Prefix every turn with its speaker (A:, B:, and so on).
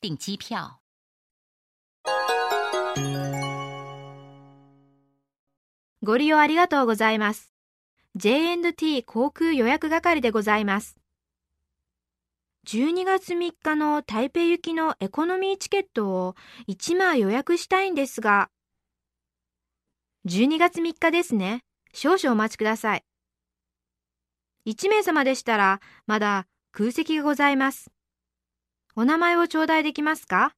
A: 订机票。
B: ご利用ありがとうございます。J&T 航空予約係でございます。12月3日の台北行きのエコノミーチケットを1枚予約したいんですが、12月3日ですね。少々お待ちください。1名様でしたら、まだ空席がございます。お名前を頂戴できますか？